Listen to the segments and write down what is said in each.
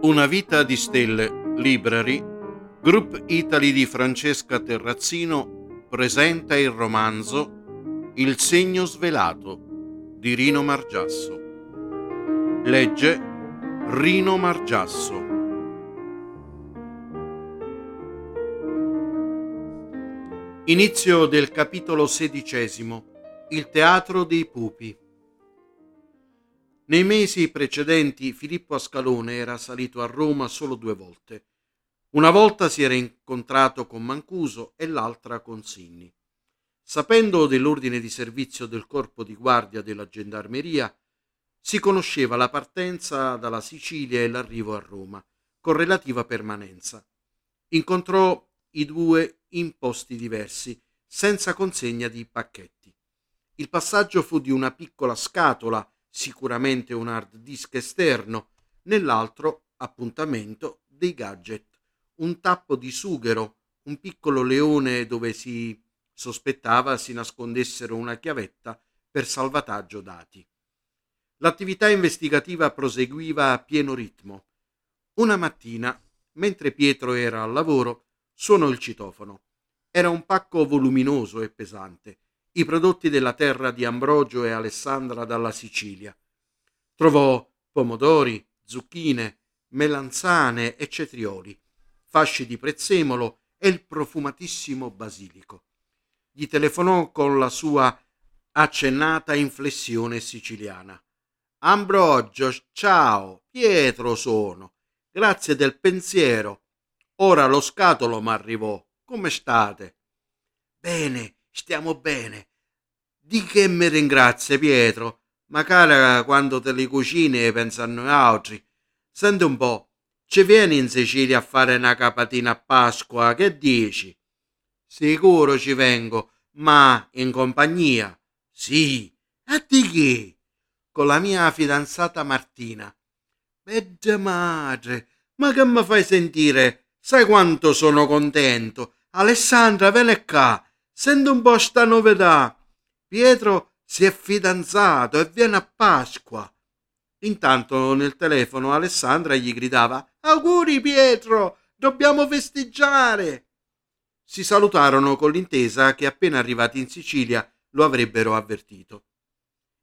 Una vita di stelle, Library, Group Italy di Francesca Terrazzino presenta il romanzo Il segno svelato di Rino Margiasso. Legge Rino Margiasso. Inizio del capitolo sedicesimo. Il teatro dei pupi. Nei mesi precedenti Filippo Ascalone era salito a Roma solo due volte. Una volta si era incontrato con Mancuso e l'altra con Sinni. Sapendo dell'ordine di servizio del corpo di guardia della gendarmeria, si conosceva la partenza dalla Sicilia e l'arrivo a Roma, con relativa permanenza. Incontrò i due in posti diversi, senza consegna di pacchetti. Il passaggio fu di una piccola scatola sicuramente un hard disk esterno, nell'altro appuntamento dei gadget, un tappo di sughero, un piccolo leone dove si sospettava si nascondessero una chiavetta per salvataggio dati. L'attività investigativa proseguiva a pieno ritmo. Una mattina, mentre Pietro era al lavoro, suonò il citofono. Era un pacco voluminoso e pesante i prodotti della terra di Ambrogio e Alessandra dalla Sicilia. Trovò pomodori, zucchine, melanzane e cetrioli, fasci di prezzemolo e il profumatissimo basilico. Gli telefonò con la sua accennata inflessione siciliana. Ambrogio, ciao, Pietro sono. Grazie del pensiero. Ora lo scatolo m'arrivò. Come state? Bene, stiamo bene. Di che mi ringrazia Pietro, ma cara quando te li cucini pensa a noi altri. Senti un po', ci vieni in Sicilia a fare una capatina a Pasqua, che dici? Sicuro ci vengo, ma in compagnia. Sì, a di chi? Con la mia fidanzata Martina. Bella madre, ma che mi fai sentire? Sai quanto sono contento? Alessandra, vieni qua, senti un po' sta novità. Pietro si è fidanzato e viene a Pasqua. Intanto nel telefono Alessandra gli gridava Auguri Pietro, dobbiamo festeggiare. Si salutarono con l'intesa che appena arrivati in Sicilia lo avrebbero avvertito.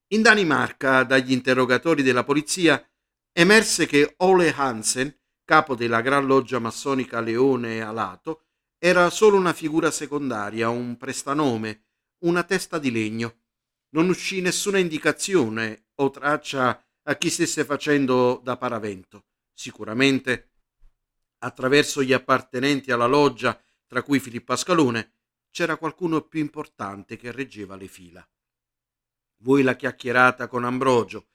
In Danimarca, dagli interrogatori della polizia, emerse che Ole Hansen, capo della Gran Loggia massonica Leone Alato, era solo una figura secondaria, un prestanome, una testa di legno. Non uscì nessuna indicazione o traccia a chi stesse facendo da paravento. Sicuramente, attraverso gli appartenenti alla loggia, tra cui Filippo Ascalone, c'era qualcuno più importante che reggeva le fila. Voi la chiacchierata con Ambrogio,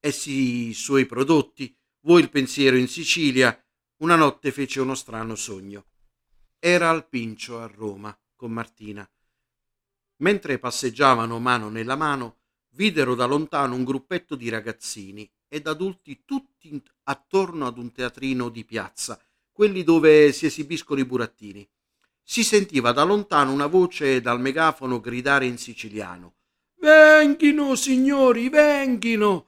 essi i suoi prodotti, voi il pensiero in Sicilia, una notte fece uno strano sogno. Era al Pincio a Roma con Martina Mentre passeggiavano mano nella mano, videro da lontano un gruppetto di ragazzini ed adulti tutti attorno ad un teatrino di piazza, quelli dove si esibiscono i burattini. Si sentiva da lontano una voce dal megafono gridare in siciliano. Venghino, signori, venghino!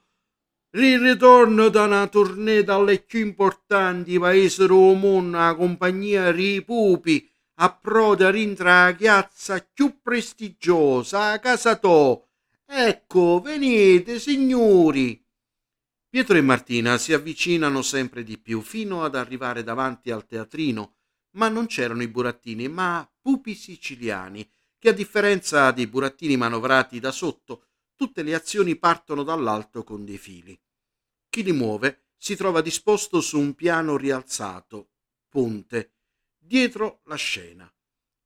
Il ritorno da una tournée dalle più importanti paesi romani a compagnia Ripupi approda rintra la chiazza più prestigiosa, a casa to. Ecco, venite, signori. Pietro e Martina si avvicinano sempre di più fino ad arrivare davanti al teatrino, ma non c'erano i burattini, ma pupi siciliani, che a differenza dei burattini manovrati da sotto, tutte le azioni partono dall'alto con dei fili. Chi li muove si trova disposto su un piano rialzato, ponte, dietro la scena.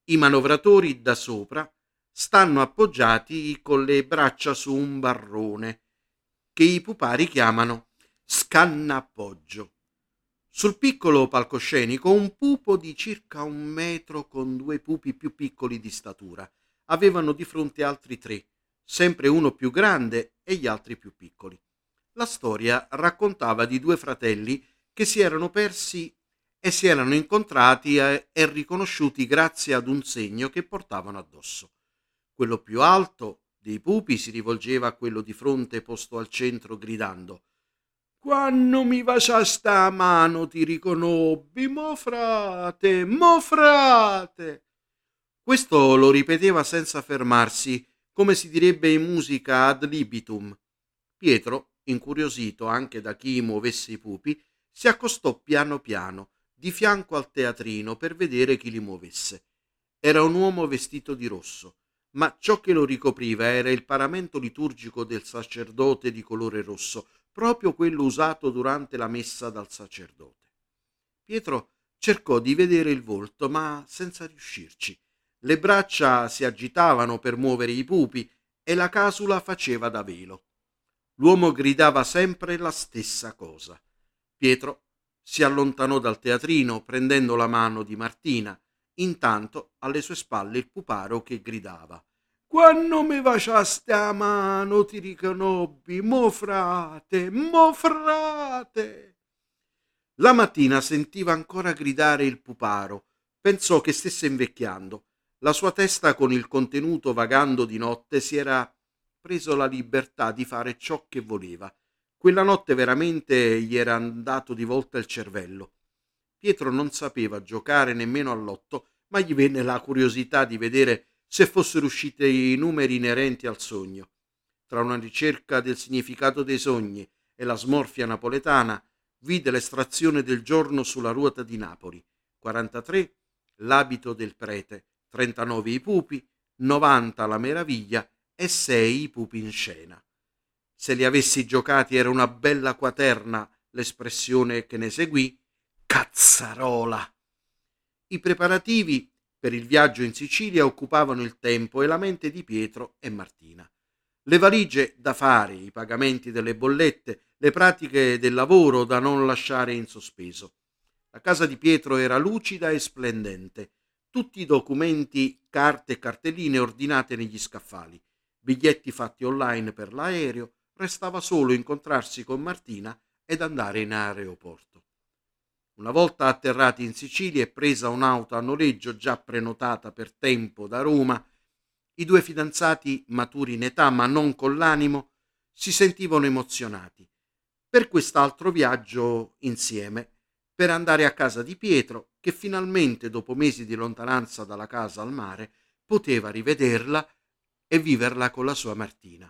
I manovratori da sopra stanno appoggiati con le braccia su un barrone che i pupari chiamano scannappoggio. Sul piccolo palcoscenico un pupo di circa un metro con due pupi più piccoli di statura. Avevano di fronte altri tre, sempre uno più grande e gli altri più piccoli. La storia raccontava di due fratelli che si erano persi e si erano incontrati e, riconosciuti grazie ad un segno che portavano addosso. Quello più alto dei pupi si rivolgeva a quello di fronte posto al centro gridando Quando mi faceste a mano ti riconobbi, mo frate, mo frate. Questo lo ripeteva senza fermarsi, come si direbbe in musica ad libitum. Pietro, incuriosito anche da chi muovesse i pupi, si accostò piano piano, di fianco al teatrino, per vedere chi li muovesse. Era un uomo vestito di rosso, ma ciò che lo ricopriva era il paramento liturgico del sacerdote di colore rosso, proprio quello usato durante la messa dal sacerdote. Pietro cercò di vedere il volto, ma senza riuscirci. Le braccia si agitavano per muovere i pupi e la casula faceva da velo. L'uomo gridava sempre la stessa cosa. Pietro si allontanò dal teatrino prendendo la mano di Martina, intanto alle sue spalle il puparo che gridava quando mi faceste a mano ti riconobbi, mo frate, mo frate. La mattina sentiva ancora gridare il puparo. Pensò che stesse invecchiando. La sua testa con il contenuto vagando di notte si era preso la libertà di fare ciò che voleva. Quella notte veramente gli era andato di volta il cervello. Pietro non sapeva giocare nemmeno all'otto, ma gli venne la curiosità di vedere se fossero usciti i numeri inerenti al sogno. Tra una ricerca del significato dei sogni e la smorfia napoletana, vide l'estrazione del giorno sulla ruota di Napoli, 43 l'abito del prete, 39 i pupi, 90 la meraviglia e 6 i pupi in scena. Se li avessi giocati era una bella quaterna l'espressione che ne seguì, cazzarola. I preparativi per il viaggio in Sicilia occupavano il tempo e la mente di Pietro e Martina. Le valigie da fare, i pagamenti delle bollette, le pratiche del lavoro da non lasciare in sospeso. La casa di Pietro era lucida e splendente, tutti i documenti, carte e cartelline ordinate negli scaffali, biglietti fatti online per l'aereo, restava solo incontrarsi con Martina ed andare in aeroporto. Una volta atterrati in Sicilia e presa un'auto a noleggio già prenotata per tempo da Roma, i due fidanzati, maturi in età ma non con l'animo, si sentivano emozionati per quest'altro viaggio insieme, per andare a casa di Pietro, che finalmente, dopo mesi di lontananza dalla casa al mare, poteva rivederla e viverla con la sua Martina.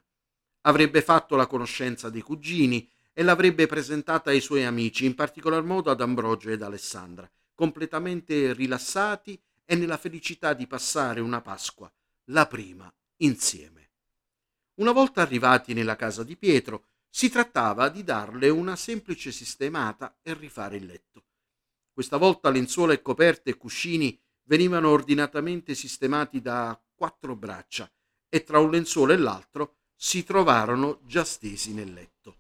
Avrebbe fatto la conoscenza dei cugini e l'avrebbe presentata ai suoi amici, in particolar modo ad Ambrogio ed Alessandra, completamente rilassati e nella felicità di passare una Pasqua, la prima, insieme. Una volta arrivati nella casa di Pietro, si trattava di darle una semplice sistemata e rifare il letto. Questa volta lenzuola e coperte e cuscini venivano ordinatamente sistemati da quattro braccia e tra un lenzuolo e l'altro si trovarono già stesi nel letto.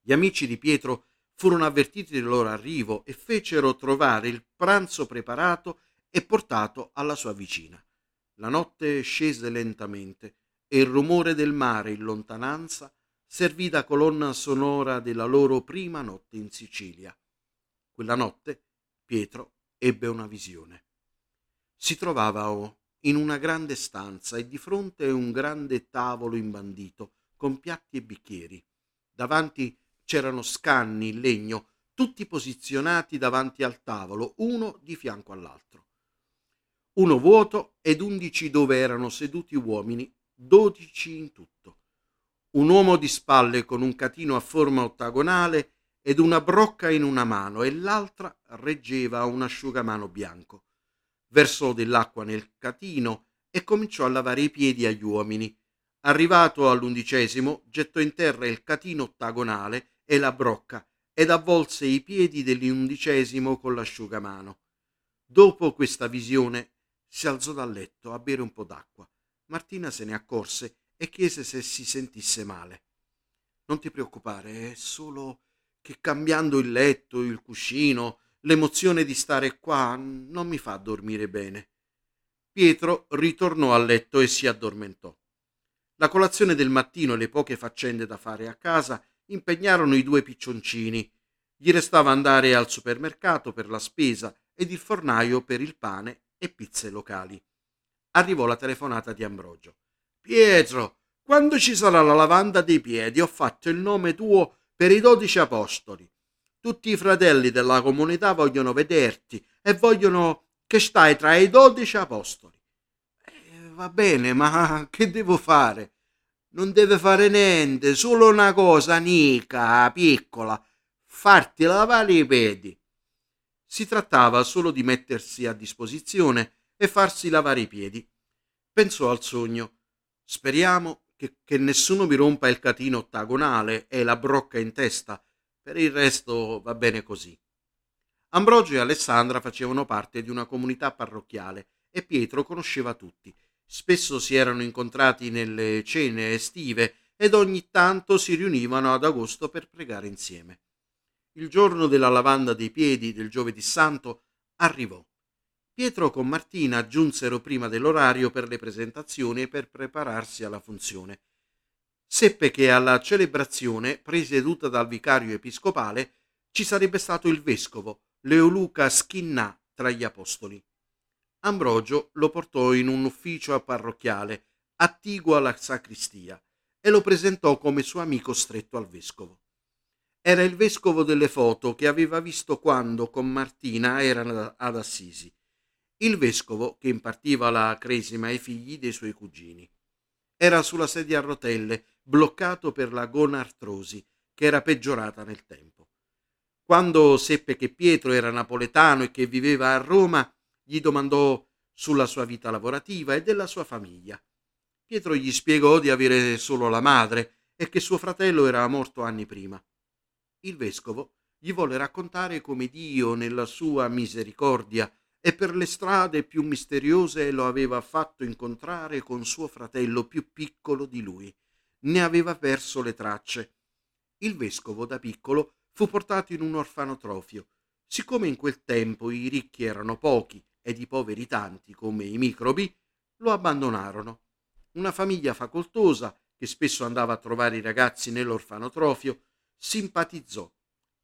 Gli amici di Pietro furono avvertiti del loro arrivo e fecero trovare il pranzo preparato e portato alla sua vicina. La notte scese lentamente e il rumore del mare in lontananza servì da colonna sonora della loro prima notte in Sicilia. Quella notte Pietro ebbe una visione. Si trovava in una grande stanza e di fronte un grande tavolo imbandito con piatti e bicchieri. Davanti c'erano scanni in legno, tutti posizionati davanti al tavolo, uno di fianco all'altro. Uno vuoto ed undici dove erano seduti uomini, dodici in tutto. Un uomo di spalle con un catino a forma ottagonale ed una brocca in una mano e l'altra reggeva un asciugamano bianco. Versò dell'acqua nel catino e cominciò a lavare i piedi agli uomini. Arrivato all'undicesimo, gettò in terra il catino ottagonale e la brocca ed avvolse i piedi dell'undicesimo con l'asciugamano. Dopo questa visione si alzò dal letto a bere un po' d'acqua. Martina se ne accorse e chiese se si sentisse male. Non ti preoccupare, è solo che cambiando il letto, il cuscino, l'emozione di stare qua non mi fa dormire bene. Pietro ritornò a letto e si addormentò. La colazione del mattino e le poche faccende da fare a casa impegnarono i due piccioncini. Gli restava andare al supermercato per la spesa ed il fornaio per il pane e pizze locali. Arrivò la telefonata di Ambrogio. Pietro, quando ci sarà la lavanda dei piedi ho fatto il nome tuo per i dodici apostoli. Tutti i fratelli della comunità vogliono vederti e vogliono che stai tra i dodici apostoli. Eh, va bene, ma che devo fare? Non deve fare niente, solo una cosa, nica, piccola, farti lavare i piedi. Si trattava solo di mettersi a disposizione e farsi lavare i piedi. Pensò al sogno. Speriamo che, che nessuno mi rompa il catino ottagonale e la brocca in testa. Per il resto va bene così. Ambrogio e Alessandra facevano parte di una comunità parrocchiale e Pietro conosceva tutti. Spesso si erano incontrati nelle cene estive ed ogni tanto si riunivano ad agosto per pregare insieme. Il giorno della lavanda dei piedi del giovedì santo arrivò. Pietro con Martina giunsero prima dell'orario per le presentazioni e per prepararsi alla funzione. Seppe che alla celebrazione, presieduta dal vicario episcopale, ci sarebbe stato il vescovo, Leoluca Schinnà, tra gli apostoli. Ambrogio lo portò in un ufficio parrocchiale, attiguo alla sacristia, e lo presentò come suo amico stretto al vescovo. Era il vescovo delle foto che aveva visto quando con Martina era ad Assisi, il vescovo che impartiva la cresima ai figli dei suoi cugini. Era sulla sedia a rotelle, bloccato per la gonartrosi, che era peggiorata nel tempo. Quando seppe che Pietro era napoletano e che viveva a Roma, gli domandò sulla sua vita lavorativa e della sua famiglia. Pietro gli spiegò di avere solo la madre e che suo fratello era morto anni prima. Il vescovo gli volle raccontare come Dio, nella sua misericordia e per le strade più misteriose, lo aveva fatto incontrare con suo fratello più piccolo di lui. Ne aveva perso le tracce. Il vescovo da piccolo fu portato in un orfanotrofio Siccome in quel tempo i ricchi erano pochi ed i poveri tanti come i microbi, lo abbandonarono. Una famiglia facoltosa, che spesso andava a trovare i ragazzi nell'orfanotrofio, simpatizzò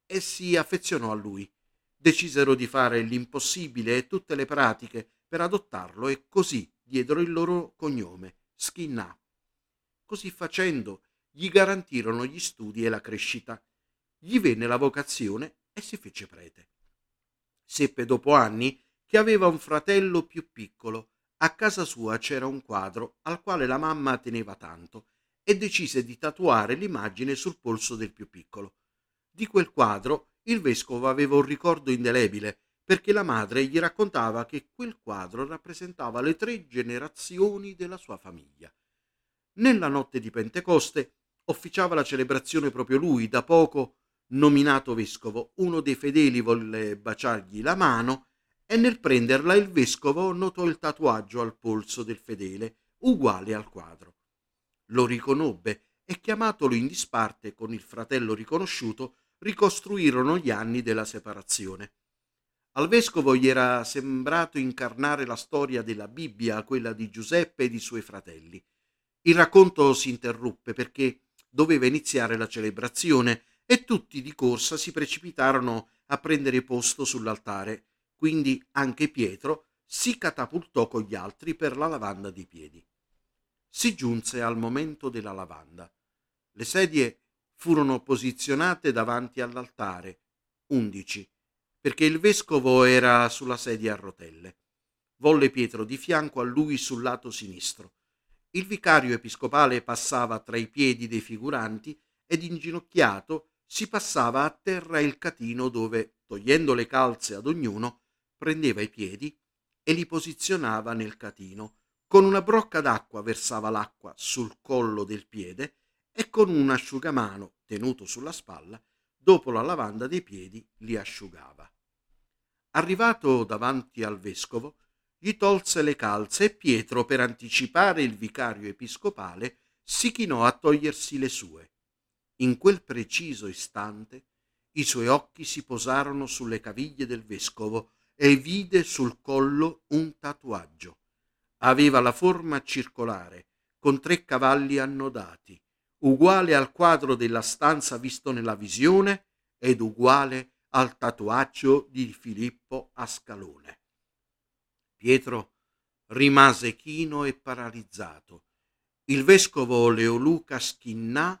e si affezionò a lui. Decisero di fare l'impossibile e tutte le pratiche per adottarlo e così diedero il loro cognome, Schinnà. Così facendo, gli garantirono gli studi e la crescita. Gli venne la vocazione e si fece prete. Seppe dopo anni che aveva un fratello più piccolo. A casa sua c'era un quadro al quale la mamma teneva tanto e decise di tatuare l'immagine sul polso del più piccolo. Di quel quadro il vescovo aveva un ricordo indelebile perché la madre gli raccontava che quel quadro rappresentava le tre generazioni della sua famiglia. Nella notte di Pentecoste officiava la celebrazione proprio lui, da poco nominato vescovo, uno dei fedeli volle baciargli la mano e nel prenderla il vescovo notò il tatuaggio al polso del fedele, uguale al quadro. Lo riconobbe e chiamatolo in disparte con il fratello riconosciuto, ricostruirono gli anni della separazione. Al vescovo gli era sembrato incarnare la storia della Bibbia, quella di Giuseppe e di suoi fratelli. Il racconto si interruppe perché doveva iniziare la celebrazione e tutti di corsa si precipitarono a prendere posto sull'altare, quindi anche Pietro si catapultò con gli altri per la lavanda dei piedi. Si giunse al momento della lavanda. Le sedie furono posizionate davanti all'altare, undici, perché il vescovo era sulla sedia a rotelle. Volle Pietro di fianco a lui sul lato sinistro. Il vicario episcopale passava tra i piedi dei figuranti ed inginocchiato si passava a terra il catino dove, togliendo le calze ad ognuno, prendeva i piedi e li posizionava nel catino. Con una brocca d'acqua versava l'acqua sul collo del piede e con un asciugamano tenuto sulla spalla, dopo la lavanda dei piedi, li asciugava. Arrivato davanti al vescovo, gli tolse le calze e Pietro, per anticipare il vicario episcopale, si chinò a togliersi le sue. In quel preciso istante i suoi occhi si posarono sulle caviglie del vescovo e vide sul collo un tatuaggio. Aveva la forma circolare, con tre cavalli annodati, uguale al quadro della stanza visto nella visione ed uguale al tatuaggio di Filippo Ascalone. Pietro rimase chino e paralizzato. Il vescovo Leoluca Schinnà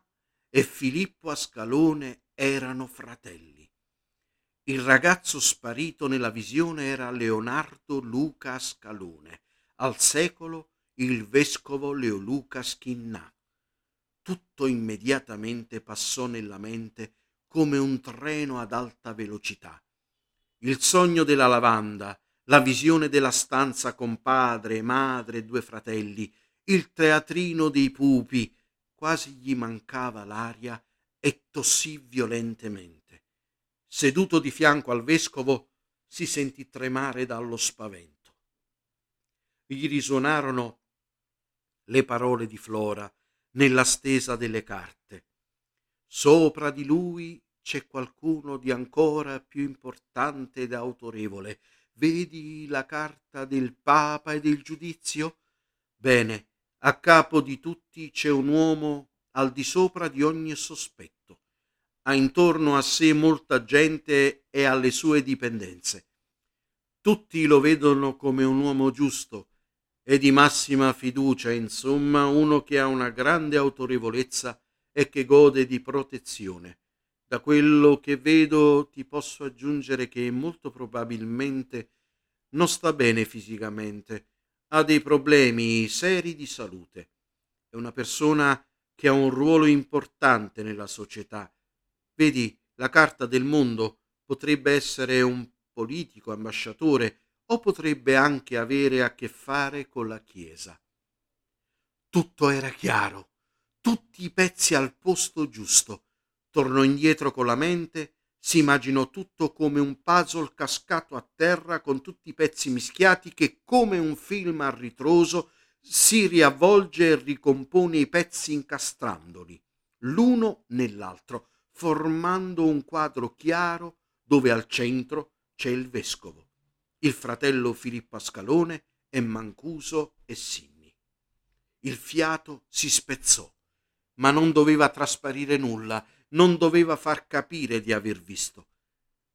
e Filippo Ascalone erano fratelli. Il ragazzo sparito nella visione era Leonardo Luca Scalone, al secolo il vescovo Leoluca Schinnà. Tutto immediatamente passò nella mente come un treno ad alta velocità. Il sogno della lavanda, la visione della stanza con padre, madre e due fratelli, il teatrino dei pupi, quasi gli mancava l'aria e tossì violentemente. Seduto di fianco al vescovo, si sentì tremare dallo spavento. Gli risuonarono le parole di Flora nella stesa delle carte. Sopra di lui c'è qualcuno di ancora più importante ed autorevole. Vedi la carta del Papa e del giudizio? Bene, a capo di tutti c'è un uomo al di sopra di ogni sospetto. Ha intorno a sé molta gente e alle sue dipendenze. Tutti lo vedono come un uomo giusto e di massima fiducia, insomma, uno che ha una grande autorevolezza e che gode di protezione. Da quello che vedo ti posso aggiungere che molto probabilmente non sta bene fisicamente, ha dei problemi seri di salute. È una persona che ha un ruolo importante nella società. Vedi, la carta del mondo potrebbe essere un politico, ambasciatore, o potrebbe anche avere a che fare con la Chiesa. Tutto era chiaro, tutti i pezzi al posto giusto. Tornò indietro con la mente, si immaginò tutto come un puzzle cascato a terra con tutti i pezzi mischiati che come un film a ritroso si riavvolge e ricompone i pezzi incastrandoli, l'uno nell'altro, formando un quadro chiaro dove al centro c'è il vescovo il fratello Filippo Ascalone e Mancuso e Sinni. Il fiato si spezzò, ma non doveva trasparire nulla, non doveva far capire di aver visto.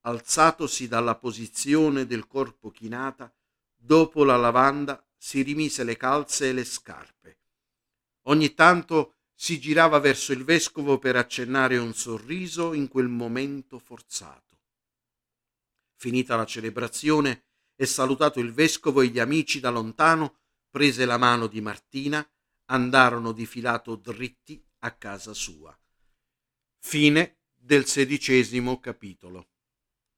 Alzatosi dalla posizione del corpo chinata, dopo la lavanda si rimise le calze e le scarpe. Ogni tanto si girava verso il vescovo per accennare un sorriso in quel momento forzato. Finita la celebrazione, e salutato il vescovo e gli amici da lontano, prese la mano di Martina, andarono di filato dritti a casa sua. Fine del sedicesimo capitolo.